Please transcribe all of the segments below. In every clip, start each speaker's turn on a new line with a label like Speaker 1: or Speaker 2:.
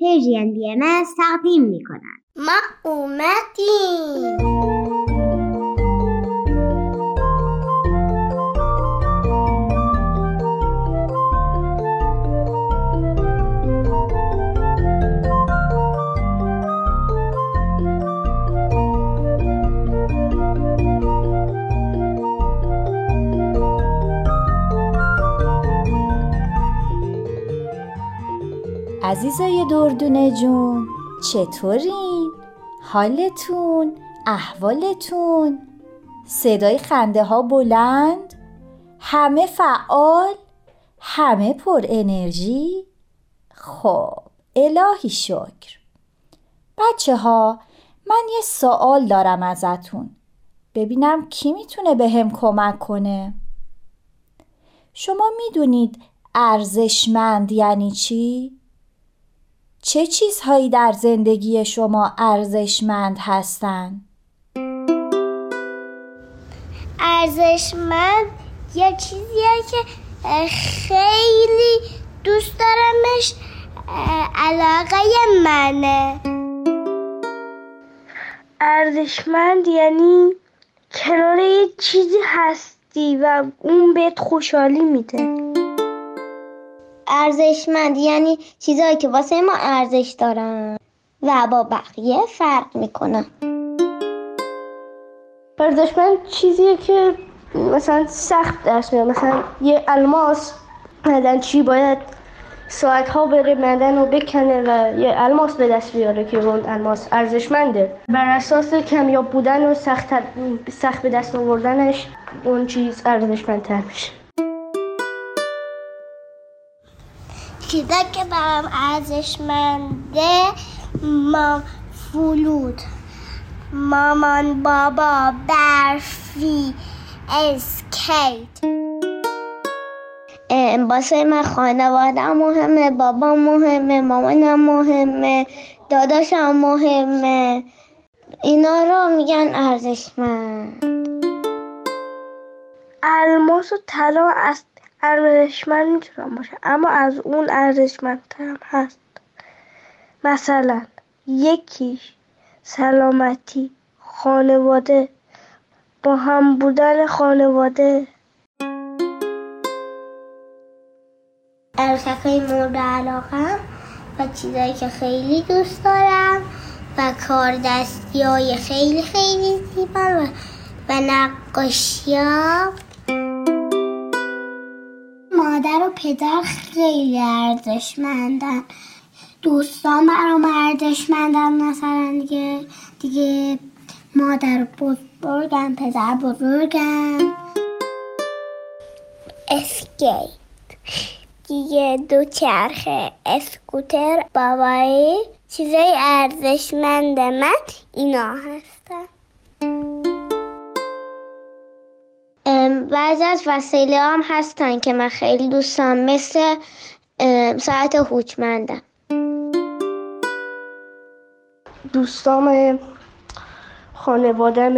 Speaker 1: پیجین بی ام تقدیم می کنند
Speaker 2: ما اومدیم.
Speaker 3: عزیزای دردونه جون چطورین؟ حالتون؟ احوالتون؟ صدای خنده ها بلند؟ همه فعال؟ همه پر انرژی؟ خب الهی شکر بچه ها من یه سوال دارم ازتون ببینم کی می‌تونه به هم کمک کنه شما می‌دونید ارزشمند یعنی چی؟ چه چیزهایی در زندگی شما ارزشمند هستند؟
Speaker 2: ارزشمند یه چیزیه که خیلی دوست دارمش علاقه منه
Speaker 4: ارزشمند یعنی کنار یه چیزی هستی و اون بهت خوشحالی میده
Speaker 1: ارزشمند یعنی چیزهایی که واسه ما ارزش دارن. و با بقیه فرق می‌کنن
Speaker 4: ارزشمند چیزیه که مثلا سخت دست میاد. مثلا یه الماس مدن چی باید ساعت ها بره مدن و بکنه و یه الماس به دست بیاره که اون الماس ارزشمنده. بر اساس کمیاب بودن و سخت, سخت به دست آوردنش اون چیز ارزشمندتر میشه.
Speaker 2: چیزا که برام ارزشمنده ما فلود مامان بابا برفی اسکیت.
Speaker 1: باسه من خانواده مهمه بابا مهمه مامانم مهمه داداشم مهمه. اینا رو میگن ارزشمند.
Speaker 4: الماس و طلا از ارزشمند می‌تونم باشه؟ اما از اون ارزشمندترم هست. مثلا یکیش سلامتی خانواده. با هم بودن خانواده.
Speaker 2: عروسک مورد علاقم و چیزایی که خیلی دوست دارم و کار دستی های خیلی خیلی زیبا و, و نقاشی ها مادر و پدر خیلی ارزشمندن. دوستان برام ارزشمندن مثلا دیگه دیگه مادر بزرگم پدر بزرگم اسکیت. دیگه دو چرخه اسکوتر بابایی چیزای ارزشمند من اینا هستن.
Speaker 1: بعضی از وسیله هم هستن که من خیلی دوستم مثل ساعت هوچمندم
Speaker 4: دوستام خانوادم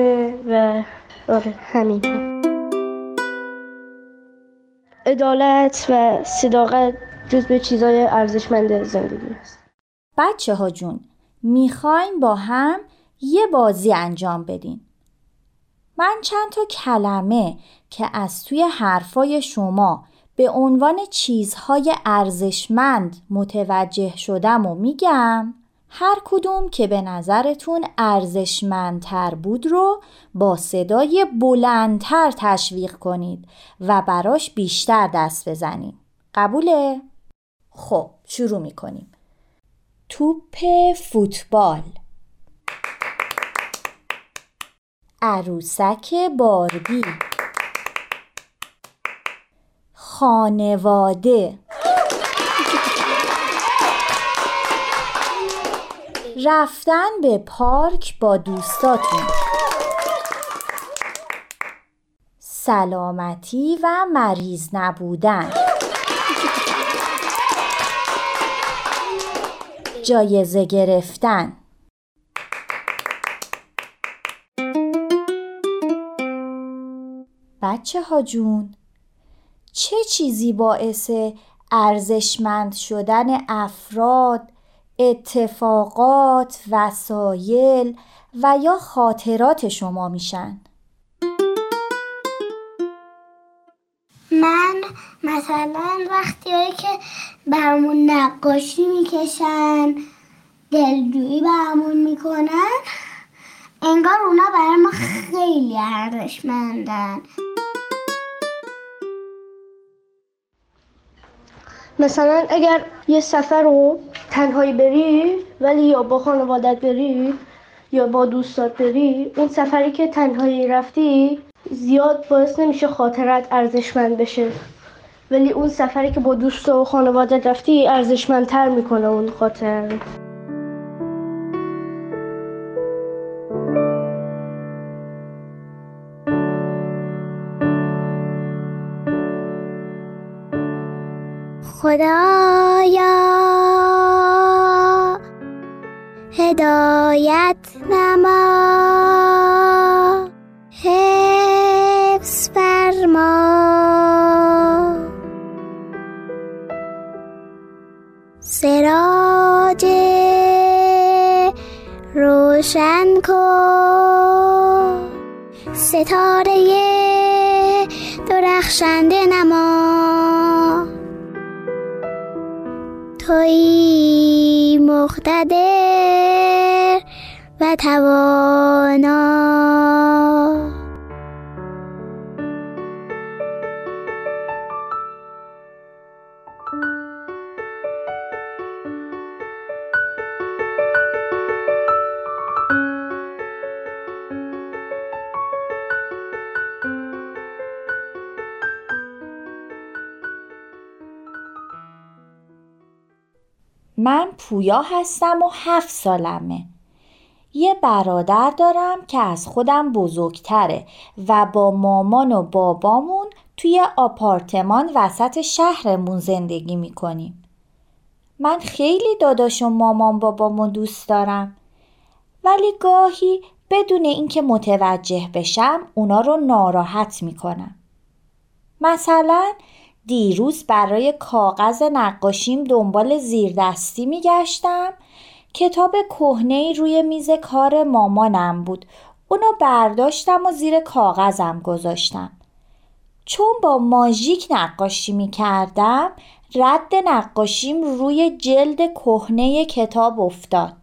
Speaker 4: و آره همین. عدالت و صداقت جز به چیزای ارزشمند زندگی است.
Speaker 3: بچه ها جون می‌خوایم با هم یه بازی انجام بدین من چند تا کلمه که از توی حرفای شما به عنوان چیزهای ارزشمند متوجه شدم و میگم هر کدوم که به نظرتون ارزشمندتر بود رو با صدای بلندتر تشویق کنید و براش بیشتر دست بزنید. قبوله؟ خب شروع می‌کنیم. توپ فوتبال عروسک باربی خانواده رفتن به پارک با دوستاتون سلامتی و مریض نبودن جایزه گرفتن بچه ها جون چه چیزی باعث ارزشمند شدن افراد اتفاقات، وسایل و یا خاطرات شما میشن؟
Speaker 2: من مثلا وقتی که برامون نقاشی می‌کشن دلجویی برامون می‌کنن انگار اونا برای ما خیلی ارزشمندن
Speaker 4: مثلا اگر یه سفر رو تنهایی بری ولی یا با خانوادت بری یا با دوستات بری اون سفری که تنهایی رفتی زیاد باعث نمیشه خاطرت ارزشمند بشه. ولی اون سفری که با دوست و خانواده رفتی ارزشمندتر می‌کنه اون خاطر.
Speaker 2: خدایا. هدایت نما. حفظ فرما. سراج روشن کن. ستاره درخشنده نما. توی مقتدر و توانا.
Speaker 3: من پویا هستم و هفت سالمه. یه برادر دارم که از خودم بزرگتره و با مامان و بابامون توی آپارتمان وسط شهرمون زندگی می‌کنیم. من خیلی داداش و مامان بابامو دوست دارم. ولی گاهی بدون اینکه متوجه بشم اونا رو ناراحت می‌کنم. مثلا دیروز برای کاغذ نقاشیم دنبال زیردستی میگشتم. کتاب کهنه روی میز کار مامانم بود. اونو برداشتم و زیر کاغذم گذاشتم. چون با ماژیک نقاشی می‌کردم رد نقاشیم روی جلد کهنه کتاب افتاد.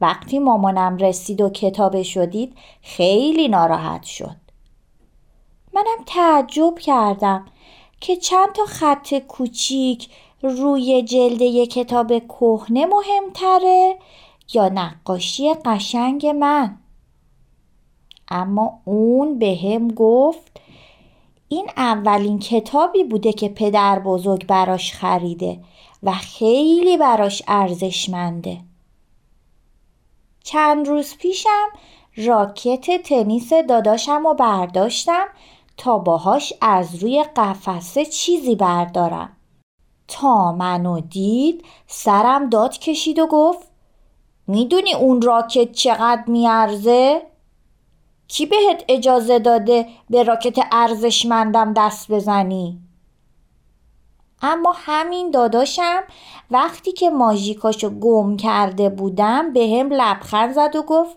Speaker 3: وقتی مامانم رسید و کتاب شدید خیلی ناراحت شد. منم تعجب کردم. که چند تا خط کوچیک روی جلد یک کتاب کهنه مهمتره یا نقاشی قشنگ من. اما اون به هم گفت این اولین کتابی بوده که پدر بزرگ براش خریده و خیلی براش ارزشمنده. چند روز پیشم راکت تنیس داداشم رو برداشتم تا باهاش از روی قفسه چیزی بردارم تا منو دید سرم داد کشید و گفت می‌دونی اون راکت چقدر میارزه؟ کی بهت اجازه داده به راکت ارزشمندم دست بزنی؟ اما همین داداشم وقتی که ماژیکاشو گم کرده بودم به هم لبخند زد و گفت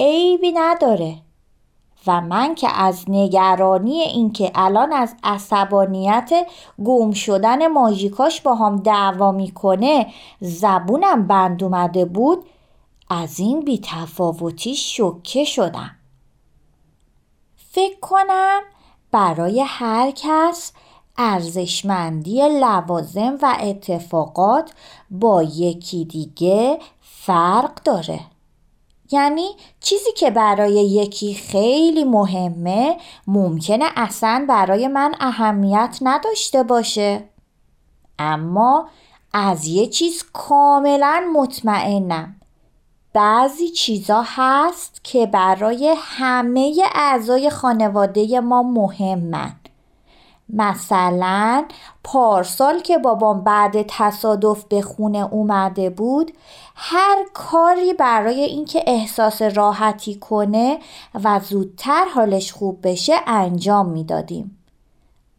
Speaker 3: عیبی نداره و من که از نگرانی اینکه الان از عصبانیت گم شدن ماژیکاش با هم دعوا می‌کنه زبونم بند اومده بود از این بیتفاوتی شکه شدم. فکر کنم برای هر کس ارزشمندی لوازم و اتفاقات با یکی دیگه فرق داره. یعنی چیزی که برای یکی خیلی مهمه ممکنه اصلا برای من اهمیت نداشته باشه. اما از یه چیز کاملا مطمئنم. بعضی چیزا هست که برای همه اعضای خانواده ما مهمن. مثلا پارسال که بابام بعد تصادف به خونه اومده بود هر کاری برای اینکه احساس راحتی کنه و زودتر حالش خوب بشه انجام می‌دادیم.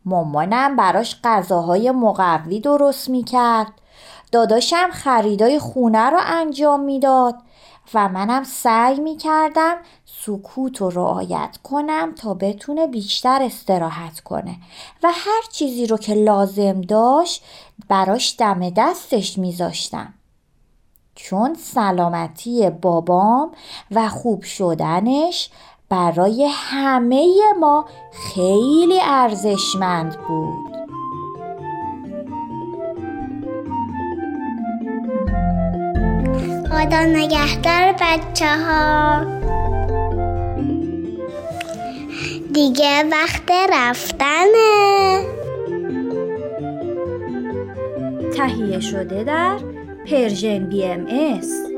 Speaker 3: مامانم براش غذاهای مقوی درست می‌کرد
Speaker 5: داداشم خریدای خونه رو انجام می‌داد و منم سعی می کردم سکوت رو رعایت کنم تا بتونه بیشتر استراحت کنه. و هر چیزی رو که لازم داشت براش دم دستش میذاشتم. چون سلامتی بابام و خوب شدنش برای همه ما خیلی ارزشمند بود.
Speaker 2: خدا نگهدار بچه ها دیگه وقت رفتنه.
Speaker 5: تهیه شده در پرژن بی ام ایس.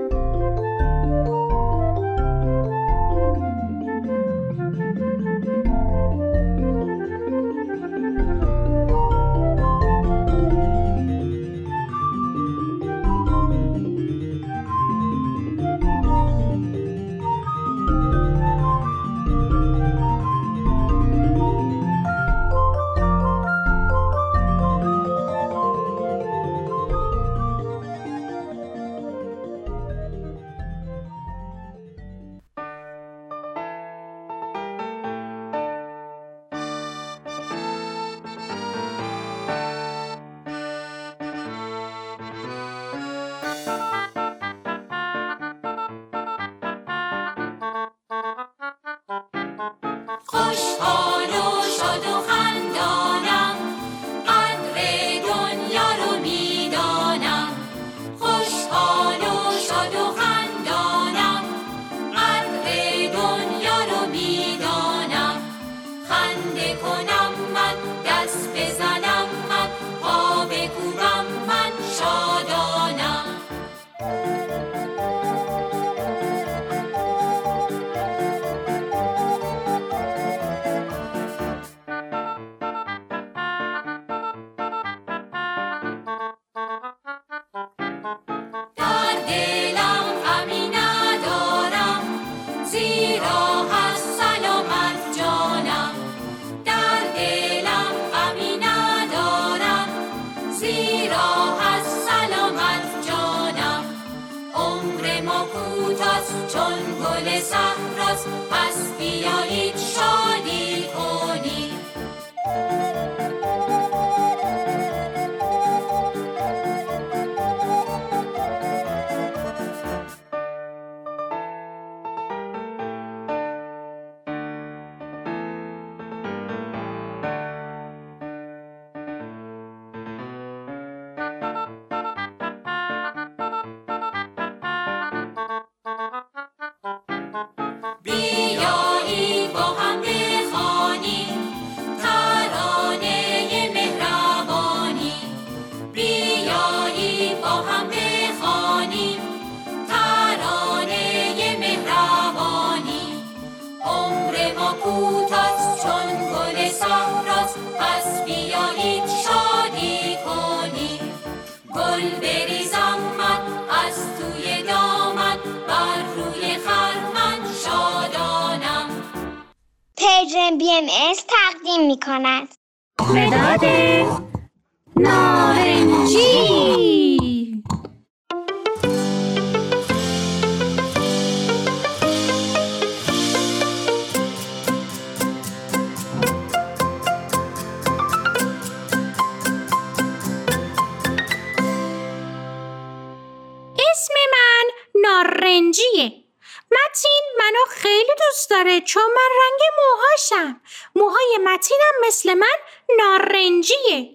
Speaker 6: دوست داره چون من رنگ موهاشم. موهای متینم مثل من نارنجیه.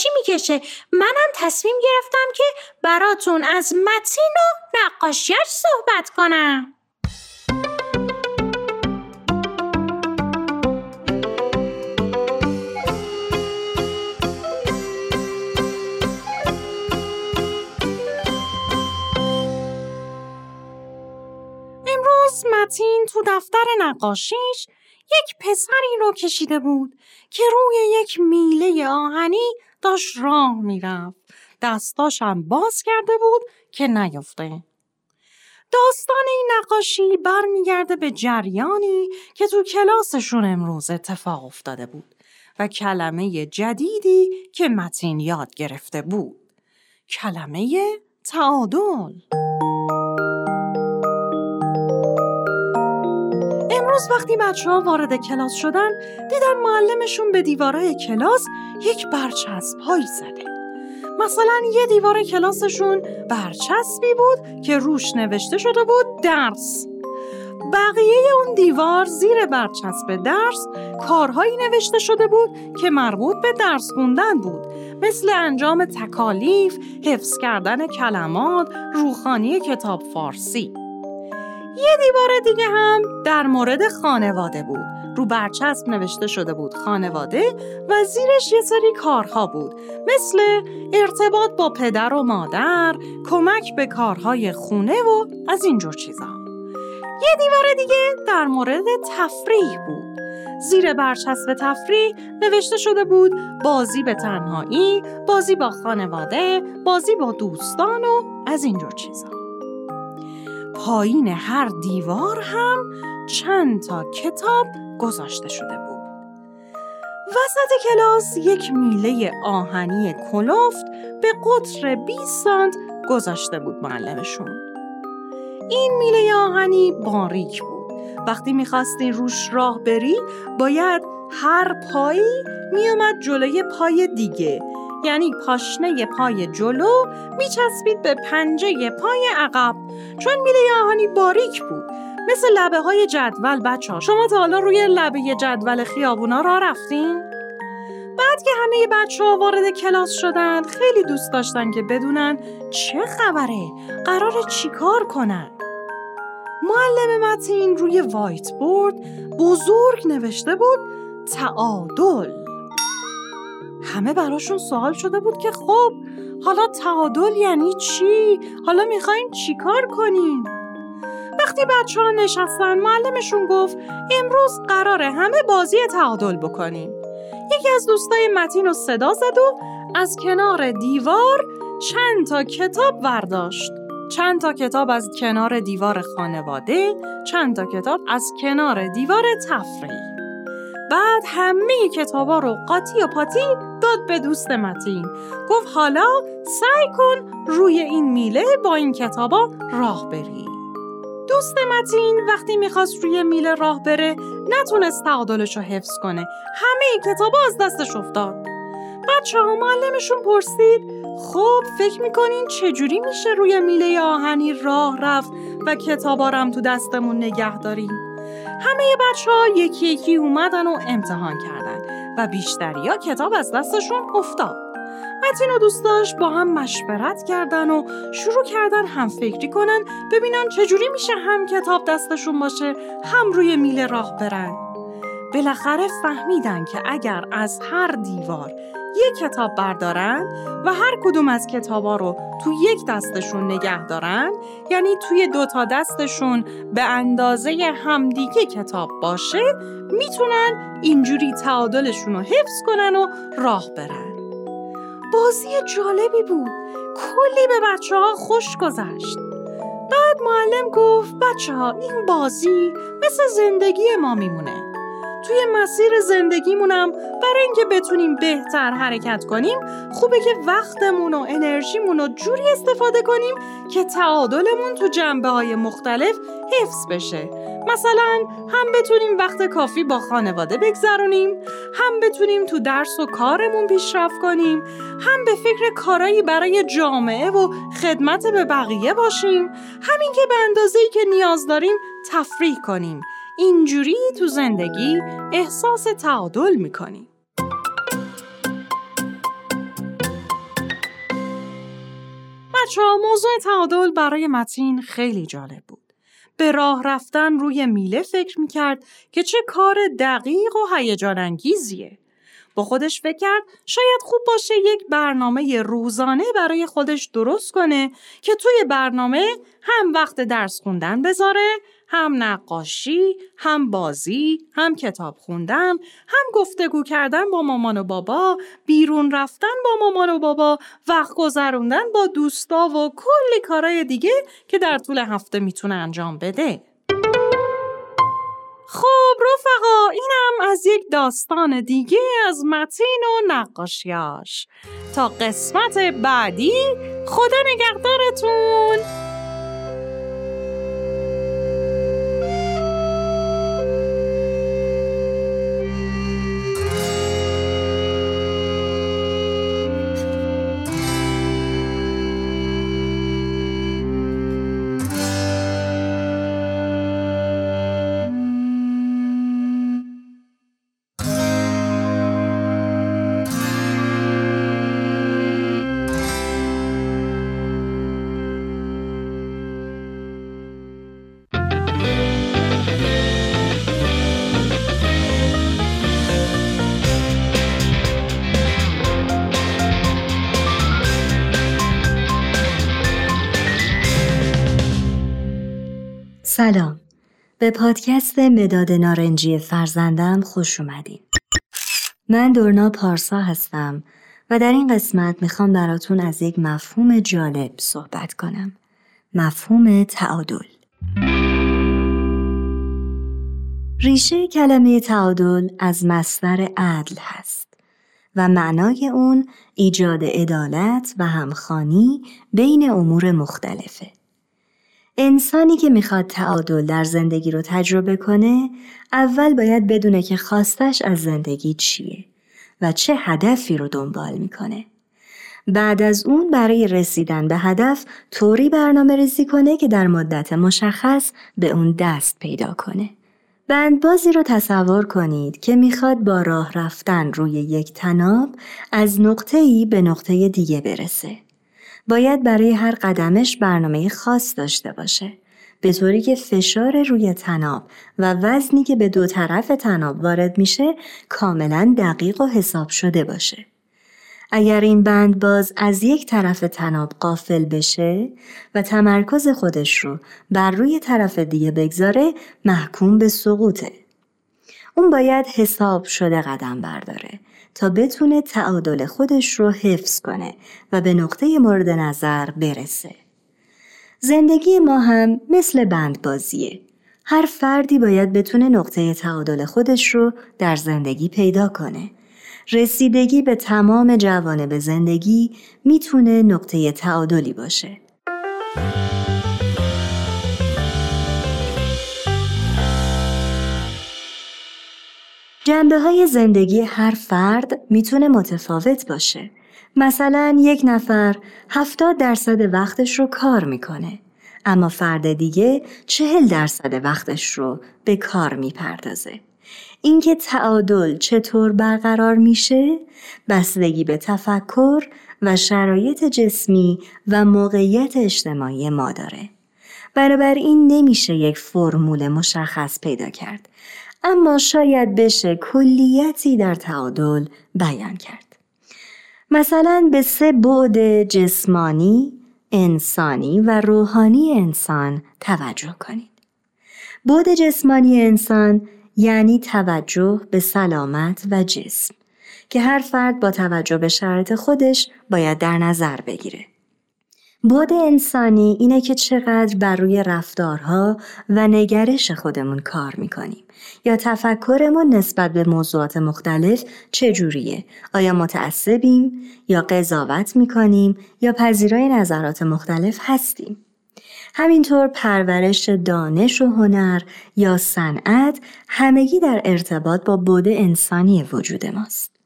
Speaker 6: نقاشی می‌کشه؟ منم تصمیم گرفتم که براتون از متین و نقاشیش صحبت کنم.
Speaker 7: امروز متین تو دفتر نقاشیش یک پسری رو کشیده بود که روی یک میله آهنی داشت راه می‌رفت. دستاشم باز کرده بود که نیفته. داستان این نقاشی برمیگرده به جریانی که تو کلاسشون امروز اتفاق افتاده بود و کلمه جدیدی که متین یاد گرفته بود. کلمه تعادل. امروز وقتی بچه ها وارد کلاس شدن دیدن معلمشون به دیوارای کلاس یک برچسب هایی زده. مثلا یه دیوار کلاسشون برچسبی بود که روش نوشته شده بود درس. بقیه اون دیوار زیر برچسب درس کارهایی نوشته شده بود که مربوط به درس خوندن بود مثل انجام تکالیف، حفظ کردن کلمات، روخانی کتاب فارسی. یه دیوار دیگه هم در مورد خانواده بود. رو برچسب نوشته شده بود خانواده و زیرش یه سری کارها بود مثل ارتباط با پدر و مادر، کمک به کارهای خونه و از اینجور چیزا. یه دیوار دیگه در مورد تفریح بود. زیر برچسب تفریح نوشته شده بود بازی به تنهایی، بازی با خانواده، بازی با دوستان و از اینجور چیزا. پایین هر دیوار هم چند تا کتاب گذاشته شده بود. وسط کلاس یک میله آهنی کلفت به قطر 20 سانت گذاشته بود معلمشون. این میله آهنی باریک بود. وقتی می‌خواستی روش راه بری باید هر پایی میومد جلوی پای دیگه یعنی پاشنه پای جلو میچسبید به پنجه پای عقب. چون میله آهنی باریک بود. مثل لبه های جدول بچه شما تا حالا روی لبه جدول خیابونا را رفتین؟ بعد که همه بچه ها وارد کلاس شدن خیلی دوست داشتن که بدونن چه خبره. قرار چیکار کنن؟ معلم متین روی وایت بورد بزرگ نوشته بود تعادل. همه براشون سوال شده بود که خب حالا تعادل یعنی چی؟ حالا می‌خواین چیکار کنیم؟ وقتی بچه ها نشستن معلمشون گفت امروز قراره همه بازی تعادل بکنیم. یکی از دوستای متین رو صدا زد و از کنار دیوار چند تا کتاب برداشت. چند تا کتاب از کنار دیوار خانواده، چند تا کتاب از کنار دیوار تفریح. بعد همه کتابا رو قاطی و پاتی داد به دوست متین. گفت حالا سعی کن روی این میله با این کتابا راه بری. دوست متین وقتی می‌خواست روی میله راه بره نتونست تعادلش رو حفظ کنه. همه کتابا از دستش افتاد. بچه ها معلمشون پرسید خب فکر می‌کنین چجوری میشه روی میله آهنی راه رفت و کتابارم تو دستمون نگه داریم همه بچه ها یکی یکی اومدن و امتحان کردن و بیشتری ها کتاب از دستشون افتاد. متین و دوستاش با هم مشورت کردن و شروع کردن هم فکری کنن ببینن چجوری میشه هم کتاب دستشون باشه هم روی میله راه برن. بالاخره فهمیدن که اگر از هر دیوار یک کتاب بردارن و هر کدوم از کتابا رو تو یک دستشون نگه دارن یعنی توی دو تا دستشون به اندازه همدیگه کتاب باشه می‌تونن اینجوری تعادلشون رو حفظ کنن و راه برن. بازی جالبی بود. کلی به بچه ها خوش گذشت. بعد معلم گفت بچه ها این بازی مثل زندگی ما میمونه. توی مسیر زندگیمونم برای اینکه بتونیم بهتر حرکت کنیم خوبه که وقتمون و انرژیمون رو جوری استفاده کنیم که تعادلمون تو جنبه های مختلف حفظ بشه. مثلا هم بتونیم وقت کافی با خانواده بگذرونیم هم بتونیم تو درس و کارمون پیشرفت کنیم هم به فکر کارایی برای جامعه و خدمت به بقیه باشیم. همین که به اندازه‌ای که نیاز داریم تفریح کنیم. اینجوری تو زندگی احساس تعادل می‌کنیم. بچه ها موضوع تعادل برای متین خیلی جالب بود. به راه رفتن روی میله فکر می‌کرد که چه کار دقیق و هیجان انگیزیه. با خودش فکر کرد شاید خوب باشه یک برنامه روزانه برای خودش درست کنه که توی برنامه هم وقت درس خوندن بذاره هم نقاشی، هم بازی، هم کتاب خوندن، هم گفتگو کردن با مامان و بابا، بیرون رفتن با مامان و بابا، وقت گذروندن با دوستا و کلی کارهای دیگه که در طول هفته می‌تونه انجام بده. خب رفقا اینم از یک داستان دیگه از متین و نقاشیاش تا قسمت بعدی خدا نگهدارتون
Speaker 8: سلام. به پادکست مداد نارنجی فرزندم خوش اومدین. من دورنا پارسا هستم و در این قسمت می‌خوام براتون از یک مفهوم جالب صحبت کنم. مفهوم تعادل. ریشه کلمه تعادل از مصدر عدل هست و معنای اون ایجاد عدالت و همخانی بین امور مختلفه. انسانی که می‌خواد تعادل در زندگی رو تجربه کنه اول باید بدونه که خواستش از زندگی چیه و چه هدفی رو دنبال می‌کنه. بعد از اون برای رسیدن به هدف طوری برنامه ریزی کنه که در مدت مشخص به اون دست پیدا کنه. بندبازی رو تصور کنید که می‌خواد با راه رفتن روی یک تناب از نقطه ای به نقطه دیگه برسه. باید برای هر قدمش برنامه خاص داشته باشه. به طوری که فشار روی تناب و وزنی که به دو طرف تناب وارد میشه کاملا دقیق و حساب شده باشه. اگر این بند باز از یک طرف تناب قافل بشه و تمرکز خودش رو بر روی طرف دیگه بگذاره محکوم به سقوطه. اون باید حساب شده قدم برداره تا بتونه تعادل خودش رو حفظ کنه و به نقطه مورد نظر برسه. زندگی ما هم مثل بند بازیه. هر فردی باید بتونه نقطه تعادل خودش رو در زندگی پیدا کنه. رسیدگی به تمام جوانب زندگی می‌تونه نقطه تعادلی باشه. جنبه های زندگی هر فرد می‌تونه متفاوت باشه. مثلا یک نفر هفتاد درصد وقتش رو کار می‌کنه. اما فرد دیگه چهل درصد وقتش رو به کار می‌پردازه. اینکه تعادل چطور برقرار میشه بستگی به تفکر و شرایط جسمی و موقعیت اجتماعی ما داره. این نمیشه یک فرمول مشخص پیدا کرد اما شاید بشه کلیتی در تعادل بیان کرد. مثلا به سه بعد جسمانی، انسانی و روحانی انسان توجه کنید. بعد جسمانی انسان یعنی توجه به سلامت و جسم که هر فرد با توجه به شرط خودش باید در نظر بگیره. بود انسانی اینه که چقدر بر روی رفتارها و نگرش خودمون کار می‌کنیم یا تفکرمون نسبت به موضوعات مختلف چجوریه؟ آیا متعصبیم یا قضاوت می‌کنیم یا پذیرای نظرات مختلف هستیم؟ همینطور پرورش دانش و هنر یا صنعت همگی در ارتباط با بود انسانی وجود ماست.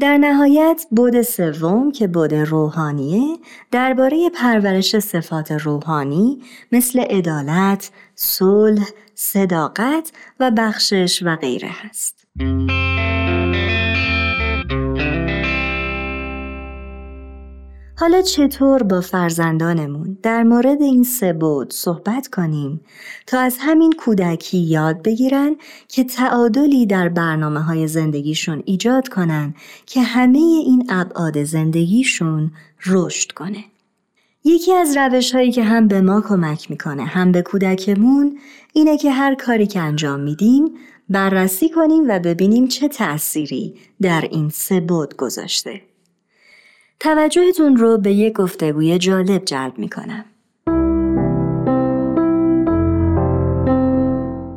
Speaker 8: در نهایت بود سوم که بود روحانیه درباره پرورش صفات روحانی مثل عدالت، صلح، صداقت و بخشش و غیره هست. حالا چطور با فرزندانمون در مورد این سه بود صحبت کنیم تا از همین کودکی یاد بگیرن که تعادلی در برنامه های زندگیشون ایجاد کنن که همه این ابعاد زندگیشون رشد کنه. یکی از روش هایی که هم به ما کمک می‌کنه هم به کودکمون اینه که هر کاری که انجام میدیم بررسی کنیم و ببینیم چه تأثیری در این سه بود گذاشته. توجهتون رو به یک گفتگوی جالب جلب می‌کنم.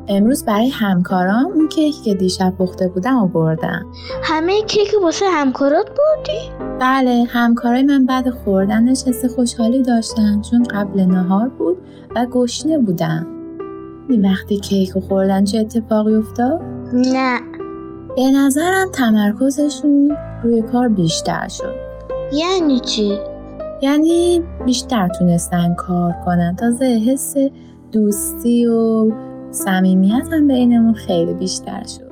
Speaker 9: امروز برای همکارام اون کیکی که دیشب پخته بودم و بردم
Speaker 4: همه کیک واسه همکارات بردی؟
Speaker 9: بله همکارای من بعد خوردنش حس خوشحالی داشتن چون قبل نهار بود و گشنه بودم می وقتی کیک و خوردن چه اتفاقی افتاد؟
Speaker 2: نه
Speaker 9: به نظرم تمرکزشون روی کار بیشتر شد
Speaker 4: یعنی چی؟
Speaker 9: یعنی بیشتر تونستن کار کنن تازه حس دوستی و صمیمیت هم بینمون خیلی بیشتر شد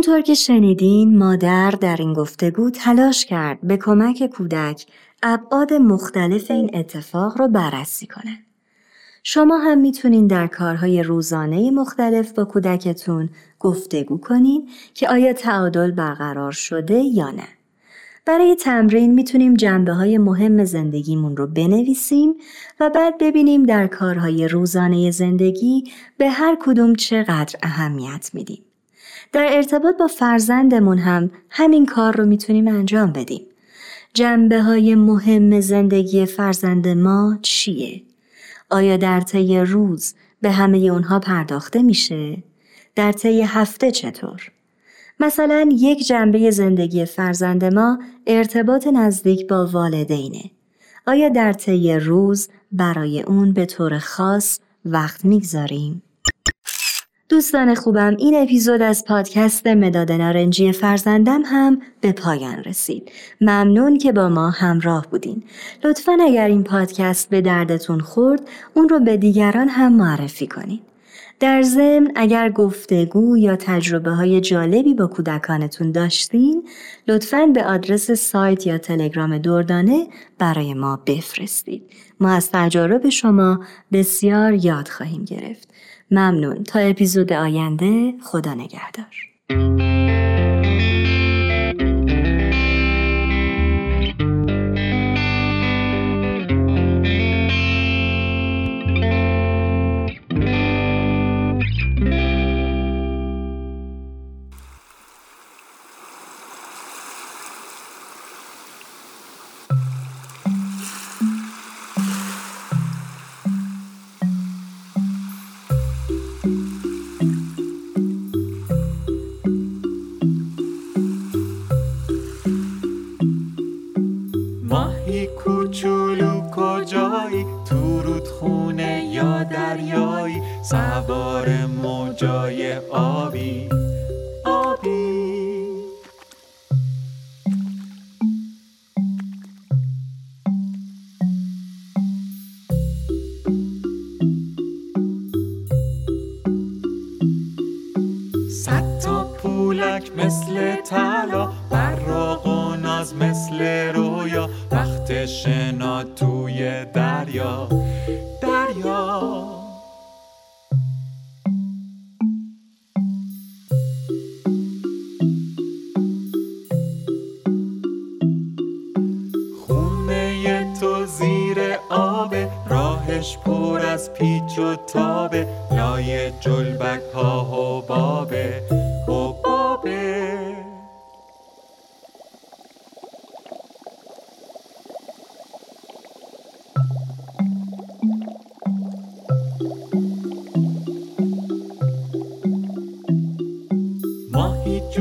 Speaker 8: همونطور که شنیدین مادر در این گفتگو تلاش کرد به کمک کودک ابعاد مختلف این اتفاق رو بررسی کنه. شما هم می‌تونین در کارهای روزانه مختلف با کودکتون گفتگو کنین که آیا تعادل برقرار شده یا نه. برای تمرین می‌تونیم جنبه های مهم زندگیمون رو بنویسیم و بعد ببینیم در کارهای روزانه زندگی به هر کدوم چقدر اهمیت میدیم. در ارتباط با فرزندمون هم همین کار رو می‌تونیم انجام بدیم. جنبه های مهم زندگی فرزند ما چیه؟ آیا در طی روز به همه اونها پرداخته میشه؟ در طی هفته چطور؟ مثلا یک جنبه زندگی فرزند ما ارتباط نزدیک با والدینه. آیا در طی روز برای اون به طور خاص وقت می‌گذاریم؟ دوستان خوبم این اپیزود از پادکست مداد نارنجی فرزندم هم به پایان رسید. ممنون که با ما همراه بودین. لطفا اگر این پادکست به دردتون خورد اون رو به دیگران هم معرفی کنید. در ضمن اگر گفتگو یا تجربه های جالبی با کودکانتون داشتین لطفا به آدرس سایت یا تلگرام دردانه برای ما بفرستید. ما از تجارب شما بسیار یاد خواهیم گرفت. ممنون. تا اپیزود آینده خدا نگهدار.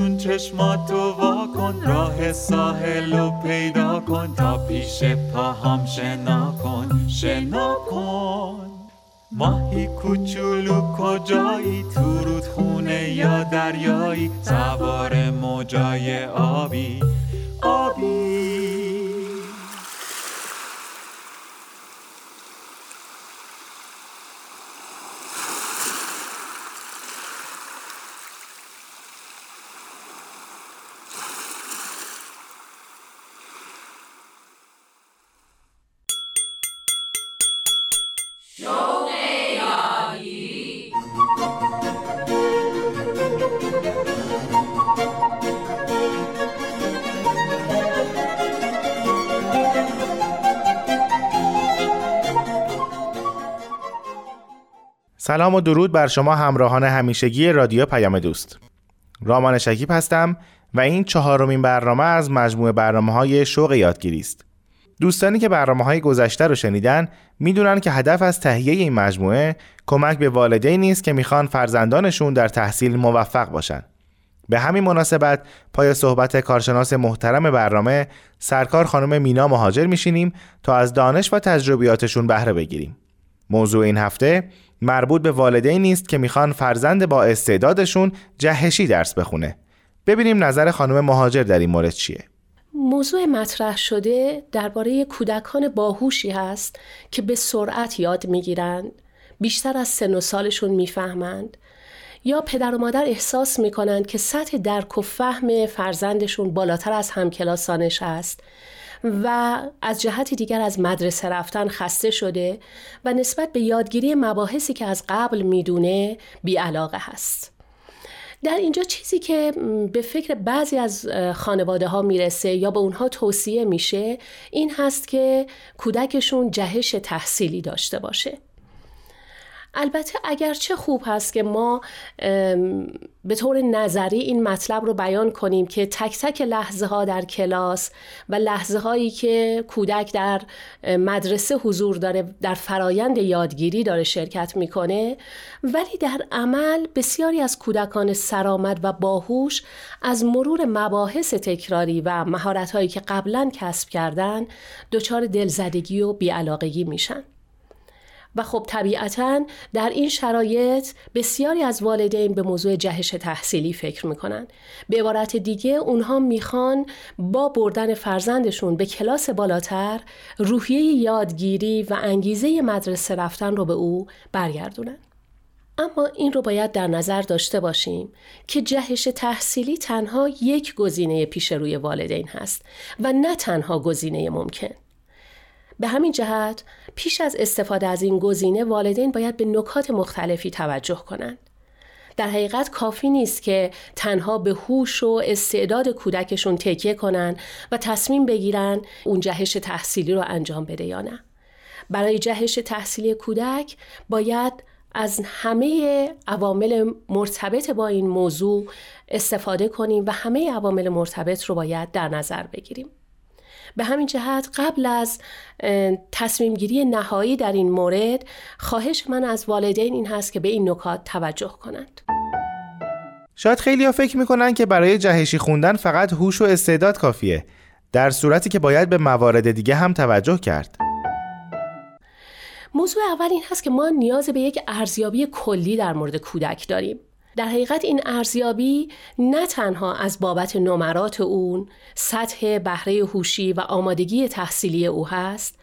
Speaker 10: چشماتو وا کن راه ساحل رو پیدا کن تا پیش پاهام شنا کن شنا کن. ماهی کوچولو کجایی؟ تو رودخونه یا دریایی؟ سوار موجای آبی.
Speaker 11: سلام و درود بر شما همراهان همیشگی رادیو پیام دوست. رامان شکیب هستم و این چهارمین برنامه از مجموعه برنامه های شوق یادگیری است. دوستانی که برنامه های گذشته رو شنیدن می‌دونن که هدف از تهیه این مجموعه کمک به والدینی است که می‌خوان فرزندانشون در تحصیل موفق باشن. به همین مناسبت پای صحبت کارشناس محترم برنامه سرکار خانم مینا مهاجر میشینیم تا از دانش و تجربیاتشون بهره بگیریم. موضوع این هفته مربوط به والدینی است که می‌خوان فرزند با استعدادشون جهشی درس بخونه. ببینیم نظر خانم مهاجر در این مورد چیه.
Speaker 12: موضوع مطرح شده درباره کودکان باهوشی هست که به سرعت یاد می‌گیرند، بیشتر از سن و سالشون می‌فهمند یا پدر و مادر احساس می‌کنند که سطح درک و فهم فرزندشون بالاتر از همکلاسانش است و از جهت دیگر از مدرسه رفتن خسته شده و نسبت به یادگیری مباحثی که از قبل می‌دونه بیعلاقه هست. در اینجا چیزی که به فکر بعضی از خانواده ها می‌رسه یا به اونها توصیه میشه این هست که کودکشون جهش تحصیلی داشته باشه البته اگرچه خوب هست که ما به طور نظری این مطلب رو بیان کنیم که تک تک لحظه ها در کلاس و لحظه هایی که کودک در مدرسه حضور داره در فرایند یادگیری داره شرکت می‌کنه ولی در عمل بسیاری از کودکان سرآمد و باهوش از مرور مباحث تکراری و مهارت هایی که قبلا کسب کردن دچار دلزدگی و بیعلاقگی میشن. و خب طبیعتا در این شرایط بسیاری از والدین به موضوع جهش تحصیلی فکر می‌کنن. به عبارت دیگه اونها می‌خوان با بردن فرزندشون به کلاس بالاتر روحیه یادگیری و انگیزه مدرسه رفتن رو به او برگردونن. اما این رو باید در نظر داشته باشیم که جهش تحصیلی تنها یک گزینه پیش روی والدین هست و نه تنها گزینه ممکن. به همین جهت پیش از استفاده از این گزینه والدین باید به نکات مختلفی توجه کنند. در حقیقت کافی نیست که تنها به هوش و استعداد کودکشون تکیه کنن و تصمیم بگیرن اون جهش تحصیلی رو انجام بده یا نه. برای جهش تحصیلی کودک باید از همه عوامل مرتبط با این موضوع استفاده کنیم و همه عوامل مرتبط رو باید در نظر بگیریم. به همین جهت قبل از تصمیم گیری نهایی در این مورد خواهش من از والدین این هست که به این نکات توجه کنند.
Speaker 11: شاید خیلی ها فکر می‌کنن که برای جهشی خوندن فقط هوش و استعداد کافیه در صورتی که باید به موارد دیگه هم توجه کرد.
Speaker 12: موضوع اول این هست که ما نیاز به یک ارزیابی کلی در مورد کودک داریم. در حقیقت این ارزیابی نه تنها از بابت نمرات اون سطح بهره هوشی و آمادگی تحصیلی او هست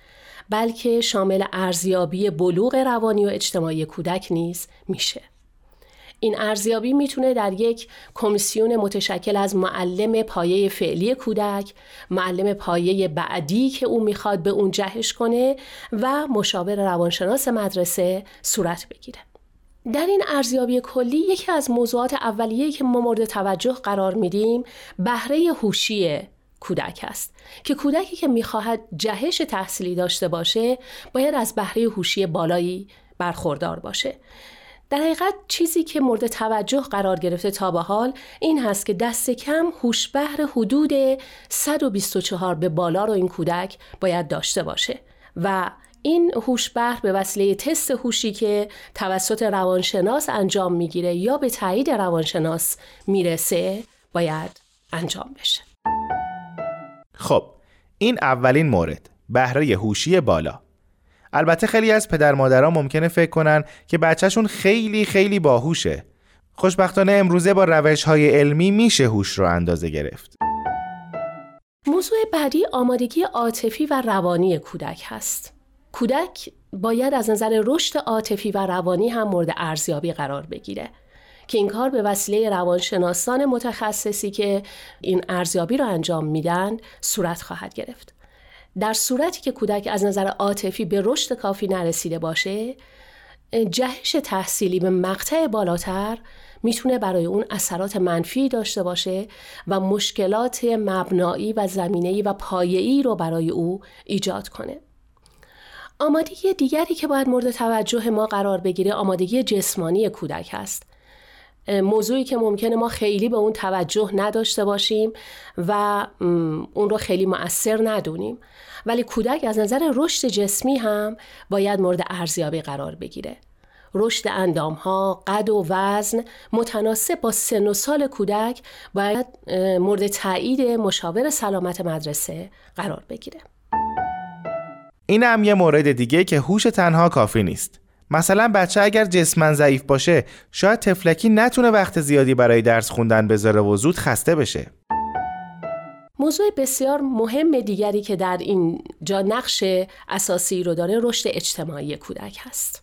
Speaker 12: بلکه شامل ارزیابی بلوغ روانی و اجتماعی کودک نیز میشه این ارزیابی می‌تونه در یک کمیسیون متشکل از معلم پایه فعلی کودک، معلم پایه بعدی که او می‌خواد به اون جهش کنه و مشاور روانشناس مدرسه صورت بگیره. در این ارزیابی کلی یکی از موضوعات اولیه‌ای که ما مورد توجه قرار میدیم بهره هوشی کودک است. که کودکی که می‌خواهد جهش تحصیلی داشته باشه باید از بهره هوشی بالایی برخوردار باشه. در حقیقت چیزی که مورد توجه قرار گرفته تا به حال این هست که دست کم هوش بهر حدود 124 به بالا رو این کودک باید داشته باشه و این هوش بهر به وسیله تست هوشی که توسط روانشناس انجام می‌گیره یا به تایید روانشناس می‌رسه باید انجام بشه.
Speaker 11: خب این اولین مورد بهره هوشی بالا. البته خیلی از پدر مادرها ممکنه فکر کنن که بچهشون خیلی خیلی باهوشه. خوشبختانه امروزه با روش های علمی میشه هوش رو اندازه گرفت.
Speaker 12: موضوع بعدی آمادگی عاطفی و روانی کودک هست. کودک باید از نظر رشد عاطفی و روانی هم مورد ارزیابی قرار بگیره که این کار به وسیله روانشناسان متخصصی که این ارزیابی رو انجام میدن صورت خواهد گرفت. در صورتی که کودک از نظر عاطفی به رشد کافی نرسیده باشه، جهش تحصیلی به مقطع بالاتر می‌تونه برای اون اثرات منفی داشته باشه و مشکلات مبنایی و زمینه‌ای و پایه‌ای رو برای او ایجاد کنه. آمادگی دیگری که باید مورد توجه ما قرار بگیره آمادگی جسمانی کودک هست. موضوعی که ممکنه ما خیلی به اون توجه نداشته باشیم و اون رو خیلی مؤثر ندونیم ولی کودک از نظر رشد جسمی هم باید مورد ارزیابی قرار بگیره رشد اندام ها، قد و وزن متناسب با سن و سال کودک باید مورد تایید مشاور سلامت مدرسه قرار بگیره.
Speaker 11: این هم یه مورد دیگه که هوش تنها کافی نیست. مثلا بچه اگر جسمن ضعیف باشه شاید تفلکی نتونه وقت زیادی برای درس خوندن بذاره و زود خسته بشه.
Speaker 12: موضوع بسیار مهم دیگری که در این جا نقش اساسی رو داره رشد اجتماعی کودک هست.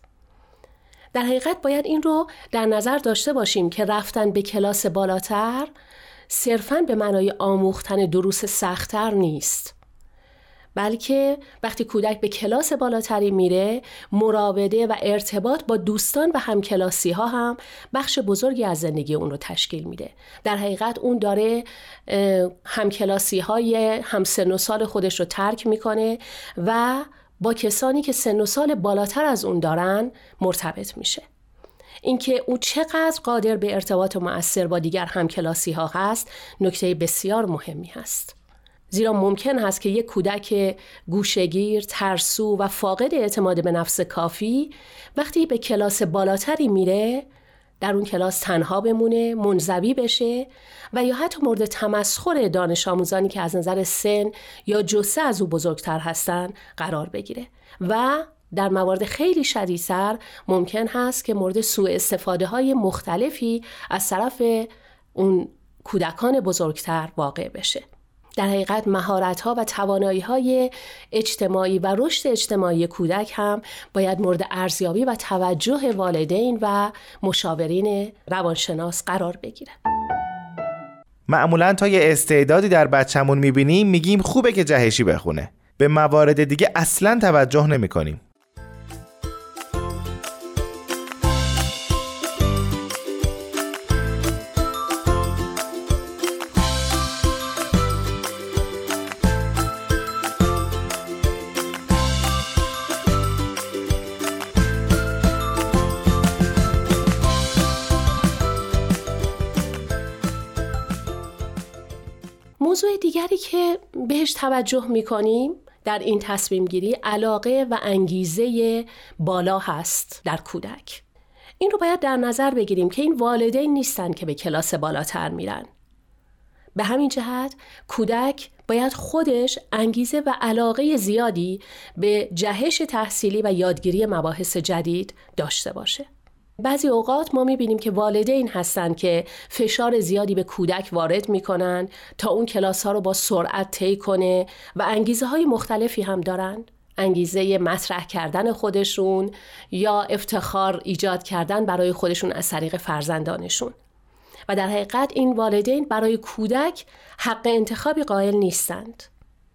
Speaker 12: در حقیقت باید این رو در نظر داشته باشیم که رفتن به کلاس بالاتر صرفاً به معنای آموختن دروس سختتر نیست. بلکه وقتی کودک به کلاس بالاتری میره مراوده و ارتباط با دوستان و همکلاسی ها هم بخش بزرگی از زندگی اون رو تشکیل میده. در حقیقت اون داره همکلاسی های همسن و سال خودش رو ترک می‌کنه و با کسانی که سن و سال بالاتر از اون دارن مرتبط میشه. اینکه او چقدر قادر به ارتباط مؤثر با دیگر همکلاسی ها هست نکته بسیار مهمی هست. زیرا ممکن هست که یک کودک گوشگیر، ترسو و فاقد اعتماد به نفس کافی وقتی به کلاس بالاتری میره در اون کلاس تنها بمونه، منزوی بشه و یا حتی مورد تمسخر دانش آموزانی که از نظر سن یا جسه از او بزرگتر هستن قرار بگیره و در موارد خیلی شدیدتر ممکن هست که مورد سوء استفاده های مختلفی از طرف اون کودکان بزرگتر واقع بشه. در حقیقت مهارت ها و توانایی های اجتماعی و رشد اجتماعی کودک هم باید مورد ارزیابی و توجه والدین و مشاورین روانشناس قرار بگیره.
Speaker 11: معمولا تا یه استعدادی در بچهمون می‌بینیم میگیم خوبه که جهشی بخونه. به موارد دیگه اصلا توجه نمی
Speaker 12: موضوع دیگری که بهش توجه می کنیم در این تصمیم گیری علاقه و انگیزه بالا هست در کودک. این رو باید در نظر بگیریم که این والدین نیستن که به کلاس بالاتر میرن. به همین جهت کودک باید خودش انگیزه و علاقه زیادی به جهش تحصیلی و یادگیری مباحث جدید داشته باشه. بعضی اوقات ما می‌بینیم که والدین هستند که فشار زیادی به کودک وارد می‌کنن تا اون کلاس ها رو با سرعت طی کنه و انگیزه های مختلفی هم دارن. انگیزه مطرح کردن خودشون یا افتخار ایجاد کردن برای خودشون از طریق فرزندانشون. و در حقیقت این والدین برای کودک حق انتخابی قائل نیستند.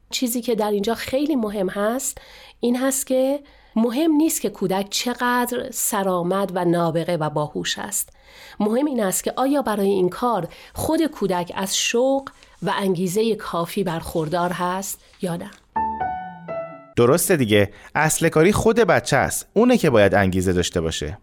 Speaker 12: چیزی که در اینجا خیلی مهم هست این هست که مهم نیست که کودک چقدر سرآمد و نابغه و باهوش است. مهم این است که آیا برای این کار خود کودک از شوق و انگیزه کافی برخوردار هست یا نه؟
Speaker 11: درسته دیگه اصل کاری خود بچه است اونه که باید انگیزه داشته باشه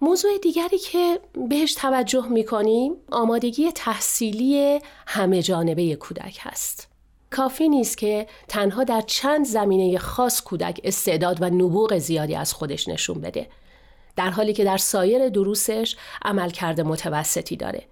Speaker 12: موضوع دیگری که بهش توجه می کنیم آمادگی تحصیلی همه جانبه کودک هست کافی نیست که تنها در چند زمینه خاص کودک استعداد و نبوغ زیادی از خودش نشون بده. در حالی که در سایر دروسش عملکرد متوسطی داره.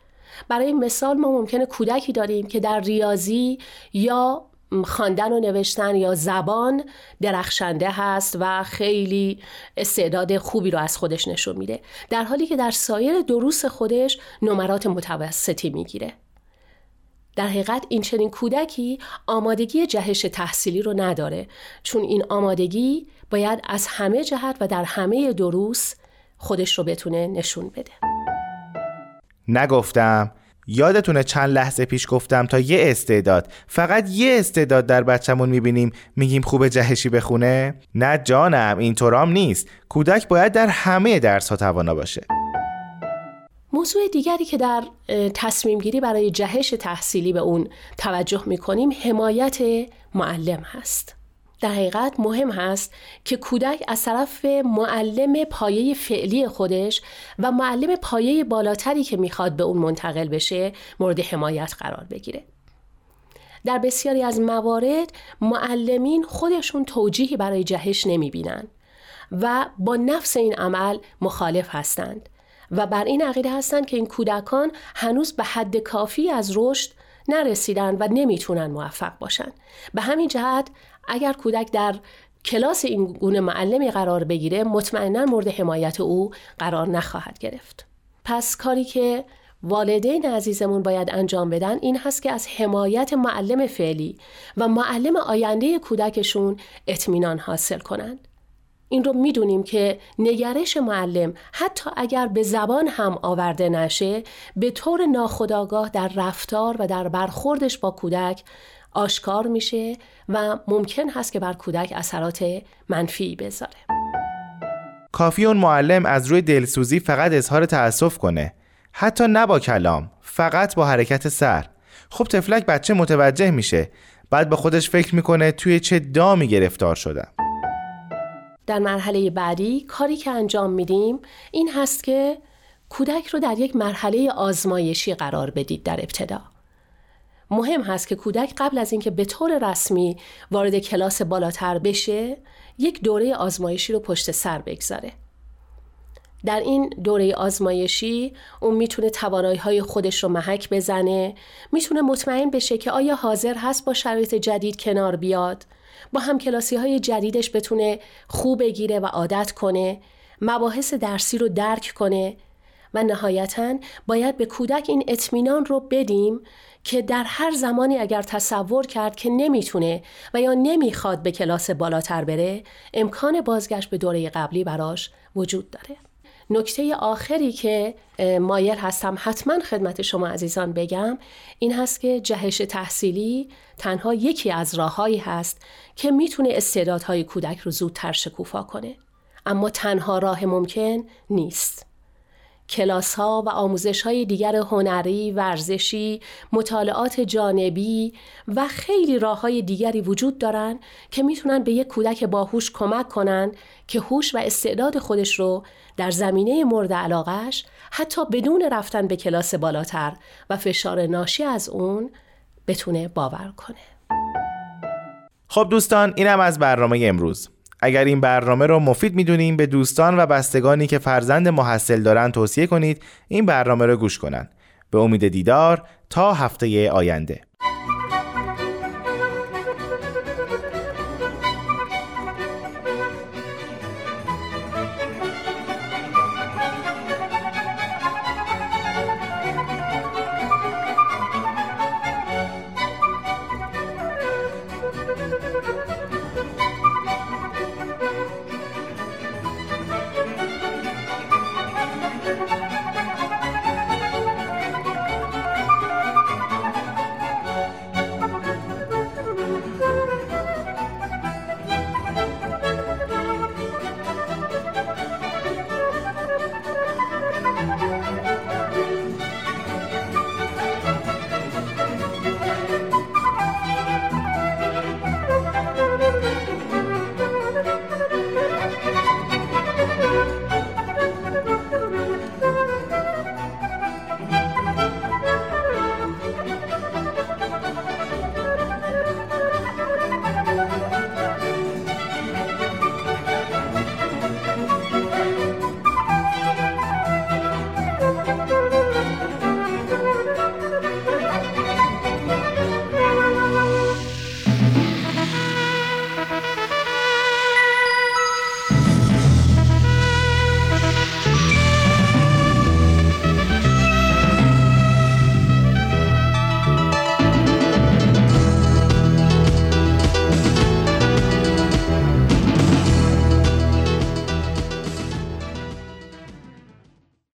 Speaker 12: برای مثال ما ممکنه کودکی داریم که در ریاضی یا خواندن و نوشتن یا زبان درخشنده هست و خیلی استعداد خوبی رو از خودش نشون میده. در حالی که در سایر دروس خودش نمرات متوسطی می‌گیره. در حقیقت این چنین کودکی آمادگی جهش تحصیلی رو نداره چون این آمادگی باید از همه جهت و در همه دروس خودش رو بتونه نشون بده.
Speaker 11: نگفتم. یادتونه چند لحظه پیش گفتم تا یه استعداد فقط یه استعداد در بچهمون می‌بینیم میگیم خوب جهشی بخونه؟ نه جانم اینطورام نیست. کودک باید در همه درس ها توانا باشه.
Speaker 12: موضوع دیگری که در تصمیم گیری برای جهش تحصیلی به اون توجه می‌کنیم حمایت معلم هست. در حقیقت مهم هست که کودک از طرف معلم پایه فعلی خودش و معلم پایه بالاتری که می‌خواد به اون منتقل بشه مورد حمایت قرار بگیره. در بسیاری از موارد معلمین خودشون توجیهی برای جهش نمی‌بینن و با نفس این عمل مخالف هستند و بر این عقیده هستند که این کودکان هنوز به حد کافی از رشد نرسیدن و نمی‌تونن موفق باشن. به همین جهت اگر کودک در کلاس این گونه معلمی قرار بگیره مطمئنا مورد حمایت او قرار نخواهد گرفت. پس کاری که والدین عزیزمون باید انجام بدن این هست که از حمایت معلم فعلی و معلم آینده کودکشون اطمینان حاصل کنند. این رو می‌دونیم که نگرش معلم حتی اگر به زبان هم آورده نشه به طور ناخودآگاه در رفتار و در برخوردش با کودک آشکار میشه و ممکن هست که بر کودک اثرات منفی بذاره.
Speaker 11: کافی اون معلم از روی دلسوزی فقط اظهار تأسف کنه. حتی نه با کلام فقط با حرکت سر. خب تفلک بچه متوجه میشه. بعد به خودش فکر می‌کنه توی چه دامی گرفتار شدم.
Speaker 12: در مرحله بعدی کاری که انجام میدیم این هست که کودک رو در یک مرحله آزمایشی قرار بدید در ابتدا. مهم هست که کودک قبل از اینکه به طور رسمی وارد کلاس بالاتر بشه یک دوره آزمایشی رو پشت سر بگذاره. در این دوره آزمایشی اون می‌تونه توانایی های خودش رو محک بزنه می‌تونه مطمئن بشه که آیا حاضر هست با شرایط جدید کنار بیاد با هم کلاسی های جدیدش بتونه خوب بگیره و عادت کنه مباحث درسی رو درک کنه و نهایتا باید به کودک این اطمینان رو بدیم که در هر زمانی اگر تصور کرد که نمی‌تونه و یا نمی‌خواد به کلاس بالاتر بره امکان بازگشت به دوره قبلی براش وجود داره. نکته آخری که مایل هستم حتما خدمت شما عزیزان بگم این هست که جهش تحصیلی تنها یکی از راههایی هست که می‌تونه استعدادهای کودک رو زودتر شکوفا کنه. اما تنها راه ممکن نیست. کلاس ها و آموزش های دیگر هنری، ورزشی، مطالعات جانبی و خیلی راه های دیگری وجود دارند که می‌تونن به یک کودک باهوش کمک کنن که هوش و استعداد خودش رو در زمینه مورد علاقش حتی بدون رفتن به کلاس بالاتر و فشار ناشی از اون بتونه باور کنه.
Speaker 11: خب دوستان اینم از برنامه امروز. اگر این برنامه رو مفید می‌دونیم به دوستان و بستگانی که فرزند محصل دارن توصیه کنید این برنامه رو گوش کنن. به امید دیدار تا هفته آینده.